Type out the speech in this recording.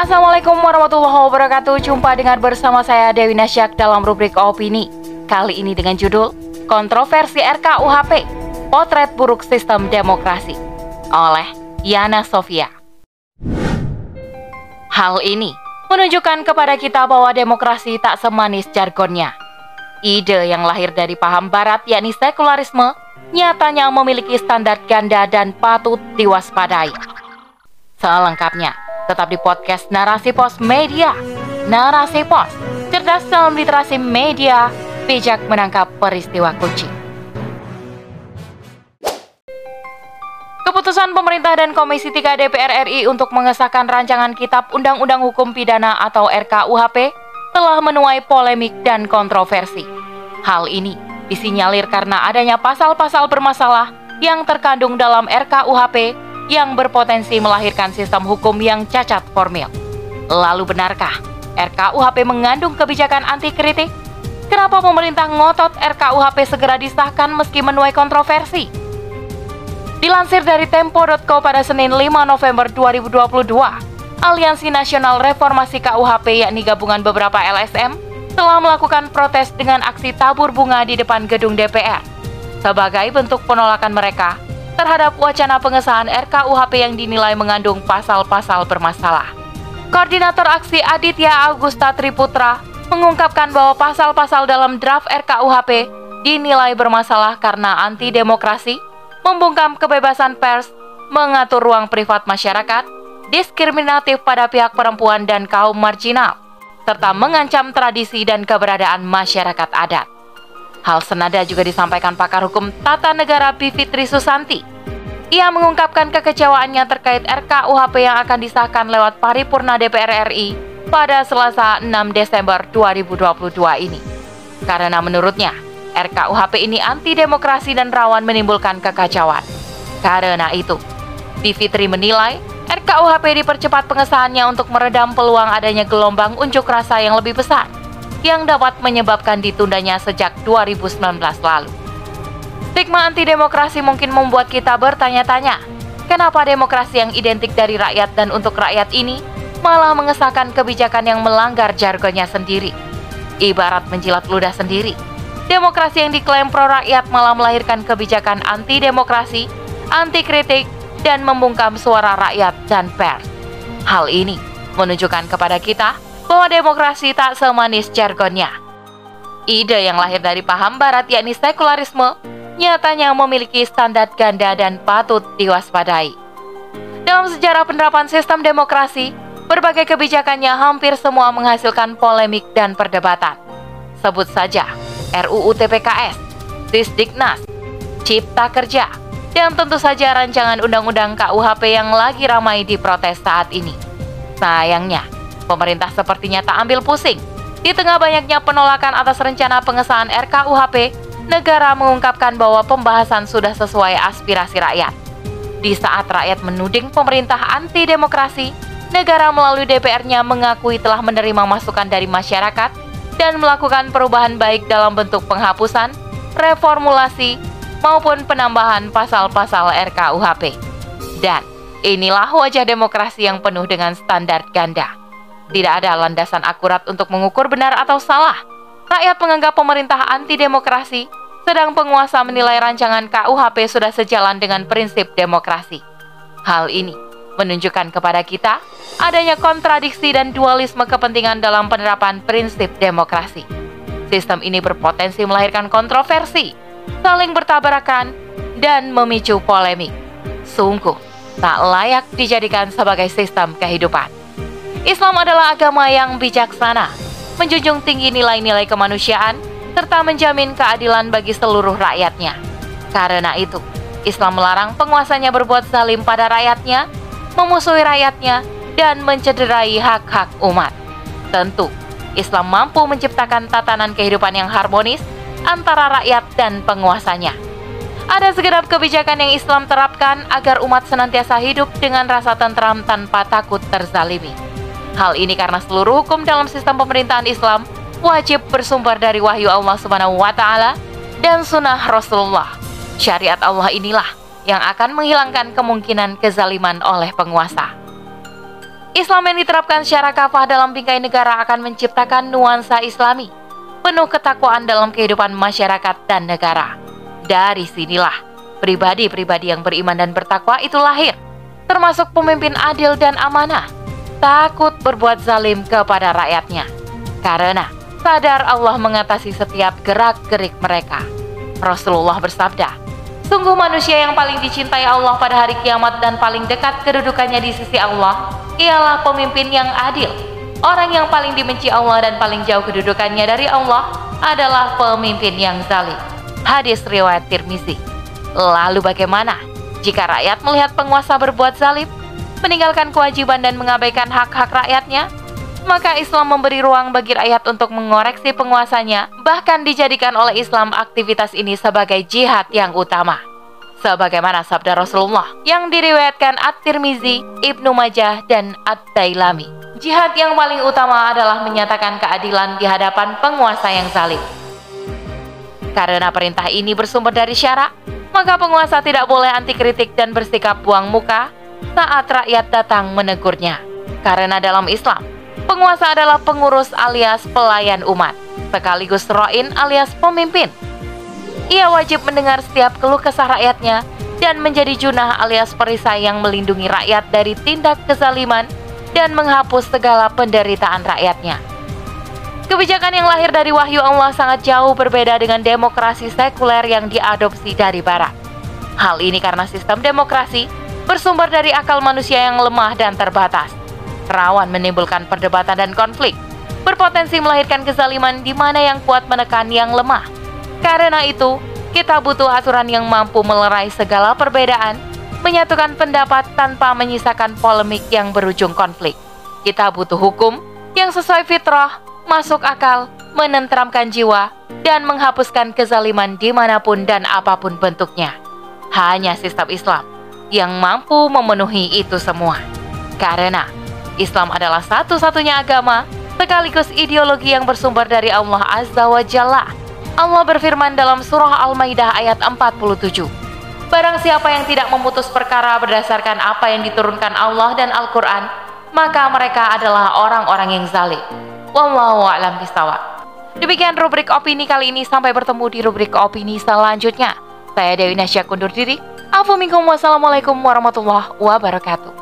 Assalamualaikum warahmatullahi wabarakatuh. Jumpa dengan bersama saya Dewi Nasyak dalam rubrik Opini. Kali ini dengan judul Kontroversi RKUHP Potret Buruk Sistem Demokrasi Oleh Yana Sofia. Hal ini menunjukkan kepada kita bahwa demokrasi tak semanis jargonnya. Ide yang lahir dari paham barat yakni sekularisme nyatanya memiliki standar ganda dan patut diwaspadai. Selengkapnya, tetap di podcast Narasi Pos Media. Narasi Pos, cerdas dalam literasi media, bijak menangkap peristiwa kunci. Keputusan pemerintah dan Komisi 3 DPR RI untuk mengesahkan rancangan Kitab Undang-Undang Hukum Pidana atau RKUHP telah menuai polemik dan kontroversi. Hal ini disinyalir karena adanya pasal-pasal bermasalah yang terkandung dalam RKUHP yang berpotensi melahirkan sistem hukum yang cacat formil. Lalu benarkah RKUHP mengandung kebijakan anti kritik? Kenapa pemerintah ngotot RKUHP segera disahkan meski menuai kontroversi? Dilansir dari Tempo.co pada Senin 5 November 2022, Aliansi Nasional Reformasi KUHP yakni gabungan beberapa LSM telah melakukan protes dengan aksi tabur bunga di depan gedung DPR sebagai bentuk penolakan mereka terhadap wacana pengesahan RKUHP yang dinilai mengandung pasal-pasal bermasalah. Koordinator aksi Aditya Augusta Triputra mengungkapkan bahwa pasal-pasal dalam draft RKUHP dinilai bermasalah karena anti demokrasi, membungkam kebebasan pers, mengatur ruang privat masyarakat, diskriminatif pada pihak perempuan dan kaum marginal, serta mengancam tradisi dan keberadaan masyarakat adat. Hal senada juga disampaikan pakar hukum tata negara Bivitri Susanti. Ia mengungkapkan kekecewaannya terkait RKUHP yang akan disahkan lewat paripurna DPR RI pada Selasa 6 Desember 2022 ini. Karena menurutnya, RKUHP ini anti demokrasi dan rawan menimbulkan kekacauan. Karena itu, Bivitri menilai RKUHP dipercepat pengesahannya untuk meredam peluang adanya gelombang unjuk rasa yang lebih besar yang dapat menyebabkan ditundanya sejak 2019 lalu. Stigma anti demokrasi mungkin membuat kita bertanya-tanya, kenapa demokrasi yang identik dari rakyat dan untuk rakyat ini malah mengesahkan kebijakan yang melanggar jargonnya sendiri. Ibarat menjilat ludah sendiri. Demokrasi yang diklaim pro rakyat malah melahirkan kebijakan anti demokrasi, anti kritik, dan membungkam suara rakyat dan pers. Hal ini menunjukkan kepada kita bahwa demokrasi tak semanis jargonnya. Ide yang lahir dari paham barat yakni sekularisme nyatanya memiliki standar ganda dan patut diwaspadai. Dalam sejarah penerapan sistem demokrasi, berbagai kebijakannya hampir semua menghasilkan polemik dan perdebatan. Sebut saja RUU TPKS, Disdiknas, Cipta Kerja, dan tentu saja rancangan undang-undang KUHP yang lagi ramai diprotes saat ini. Sayangnya, Pemerintah sepertinya tak ambil pusing. Di tengah banyaknya penolakan atas rencana pengesahan RKUHP, negara mengungkapkan bahwa pembahasan sudah sesuai aspirasi rakyat. Di saat rakyat menuding pemerintah anti demokrasi, negara melalui DPR-nya mengakui telah menerima masukan dari masyarakat dan melakukan perubahan baik dalam bentuk penghapusan, reformulasi, maupun penambahan pasal-pasal RKUHP. Dan inilah wajah demokrasi yang penuh dengan standar ganda. Tidak ada landasan akurat untuk mengukur benar atau salah. Rakyat menganggap pemerintah anti demokrasi, sedang penguasa menilai rancangan KUHP sudah sejalan dengan prinsip demokrasi. Hal ini menunjukkan kepada kita adanya kontradiksi dan dualisme kepentingan dalam penerapan prinsip demokrasi. Sistem ini berpotensi melahirkan kontroversi, saling bertabrakan, dan memicu polemik. Sungguh tak layak dijadikan sebagai sistem kehidupan. Islam adalah agama yang bijaksana, menjunjung tinggi nilai-nilai kemanusiaan, serta menjamin keadilan bagi seluruh rakyatnya. Karena itu, Islam melarang penguasanya berbuat zalim pada rakyatnya, memusuhi rakyatnya, dan mencederai hak-hak umat. Tentu, Islam mampu menciptakan tatanan kehidupan yang harmonis antara rakyat dan penguasanya. Ada segenap kebijakan yang Islam terapkan agar umat senantiasa hidup dengan rasa tentram tanpa takut terzalimi. Hal ini karena seluruh hukum dalam sistem pemerintahan Islam wajib bersumber dari wahyu Allah Subhanahu wa taala dan sunnah Rasulullah. Syariat Allah inilah yang akan menghilangkan kemungkinan kezaliman oleh penguasa. Islam yang diterapkan secara kafah dalam bingkai negara akan menciptakan nuansa islami, penuh ketakwaan dalam kehidupan masyarakat dan negara. Dari sinilah, pribadi-pribadi yang beriman dan bertakwa itu lahir, termasuk pemimpin adil dan amanah, takut berbuat zalim kepada rakyatnya. Karena sadar Allah mengatasi setiap gerak-gerik mereka. Rasulullah bersabda, Sungguh manusia yang paling dicintai Allah pada hari kiamat dan paling dekat kedudukannya di sisi Allah ialah pemimpin yang adil. Orang yang paling dibenci Allah dan paling jauh kedudukannya dari Allah adalah pemimpin yang zalim. Hadis riwayat Tirmizi. Lalu bagaimana jika rakyat melihat penguasa berbuat zalim, meninggalkan kewajiban dan mengabaikan hak-hak rakyatnya? Maka Islam memberi ruang bagi rakyat untuk mengoreksi penguasanya, bahkan dijadikan oleh Islam aktivitas ini sebagai jihad yang utama. Sebagaimana sabda Rasulullah yang diriwayatkan At-Tirmizi, Ibnu Majah, dan At-Dailami. Jihad yang paling utama adalah menyatakan keadilan di hadapan penguasa yang zalim. Karena perintah ini bersumber dari syarak, maka penguasa tidak boleh anti kritik dan bersikap buang muka saat rakyat datang menegurnya. Karena dalam Islam, Penguasa adalah pengurus alias pelayan umat, sekaligus roin alias pemimpin. Ia wajib mendengar setiap keluh kesah rakyatnya dan menjadi junah alias perisai yang melindungi rakyat dari tindak kezaliman dan menghapus segala penderitaan rakyatnya. Kebijakan yang lahir dari wahyu Allah sangat jauh berbeda dengan demokrasi sekuler yang diadopsi dari barat. Hal ini karena sistem demokrasi bersumber dari akal manusia yang lemah dan terbatas rawan menimbulkan perdebatan dan konflik, berpotensi melahirkan kezaliman di mana yang kuat menekan yang lemah. Karena itu, kita butuh aturan yang mampu melerai segala perbedaan, menyatukan pendapat tanpa menyisakan polemik yang berujung konflik. Kita butuh hukum yang sesuai fitrah, masuk akal, menenteramkan jiwa, dan menghapuskan kezaliman di mana pun dan apa pun bentuknya. Hanya sistem Islam yang mampu memenuhi itu semua. Karena Islam adalah satu-satunya agama sekaligus ideologi yang bersumber dari Allah Azza wa Jalla. Allah berfirman dalam surah Al-Maidah ayat 47. Barang siapa yang tidak memutus perkara berdasarkan apa yang diturunkan Allah dan Al-Quran, maka mereka adalah orang-orang yang zalim. Wallahu a'lam bishawab. Demikian rubrik opini kali ini. Sampai bertemu di rubrik opini selanjutnya. Saya Dewi Nasya kundur diri. Assalamualaikum warahmatullahi wabarakatuh.